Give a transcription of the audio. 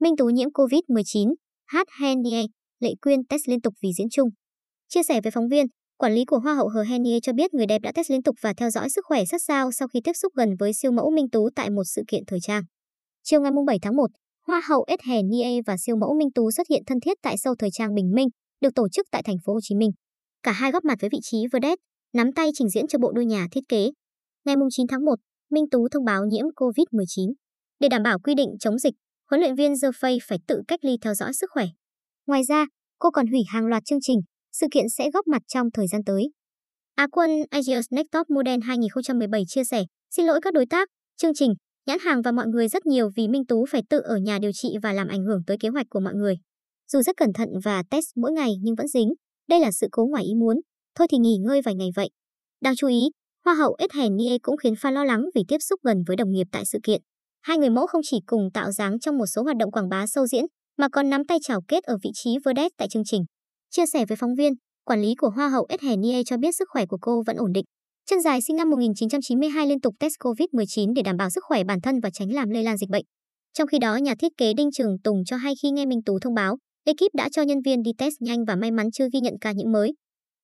Minh Tú nhiễm COVID-19, hát Henie, Lệ Quyên test liên tục vì diễn chung. Chia sẻ với phóng viên, quản lý của Hoa hậu Hờ Henie cho biết người đẹp đã test liên tục và theo dõi sức khỏe sát sao sau khi tiếp xúc gần với siêu mẫu Minh Tú tại một sự kiện thời trang. Chiều ngày 7 tháng 1, Hoa hậu S. Henie và siêu mẫu Minh Tú xuất hiện thân thiết tại show thời trang Bình Minh, được tổ chức tại thành phố Hồ Chí Minh. Cả hai góp mặt với vị trí vedette, nắm tay trình diễn cho bộ đôi nhà thiết kế. Ngày 9 tháng 1, Minh Tú thông báo nhiễm COVID-19. Để đảm bảo quy định chống dịch, huấn luyện viên The phải tự cách ly theo dõi sức khỏe. Ngoài ra, cô còn hủy hàng loạt chương trình, sự kiện sẽ góp mặt trong thời gian tới. Á quân Asia's Next Top Model 2017 chia sẻ, xin lỗi các đối tác, chương trình, nhãn hàng và mọi người rất nhiều vì Minh Tú phải tự ở nhà điều trị và làm ảnh hưởng tới kế hoạch của mọi người. Dù rất cẩn thận và test mỗi ngày nhưng vẫn dính, đây là sự cố ngoài ý muốn, thôi thì nghỉ ngơi vài ngày vậy. Đáng chú ý, Hoa hậu Ed Henie cũng khiến fan lo lắng vì tiếp xúc gần với đồng nghiệp tại sự kiện. Hai người mẫu không chỉ cùng tạo dáng trong một số hoạt động quảng bá sâu diễn, mà còn nắm tay chào kết ở vị trí vedette tại chương trình. Chia sẻ với phóng viên, quản lý của Hoa hậu Ed cho biết sức khỏe của cô vẫn ổn định. Chân dài sinh năm 1992 liên tục test COVID-19 để đảm bảo sức khỏe bản thân và tránh làm lây lan dịch bệnh. Trong khi đó, nhà thiết kế Đinh Trường Tùng cho hay khi nghe Minh Tú thông báo, ekip đã cho nhân viên đi test nhanh và may mắn chưa ghi nhận ca nhiễm mới.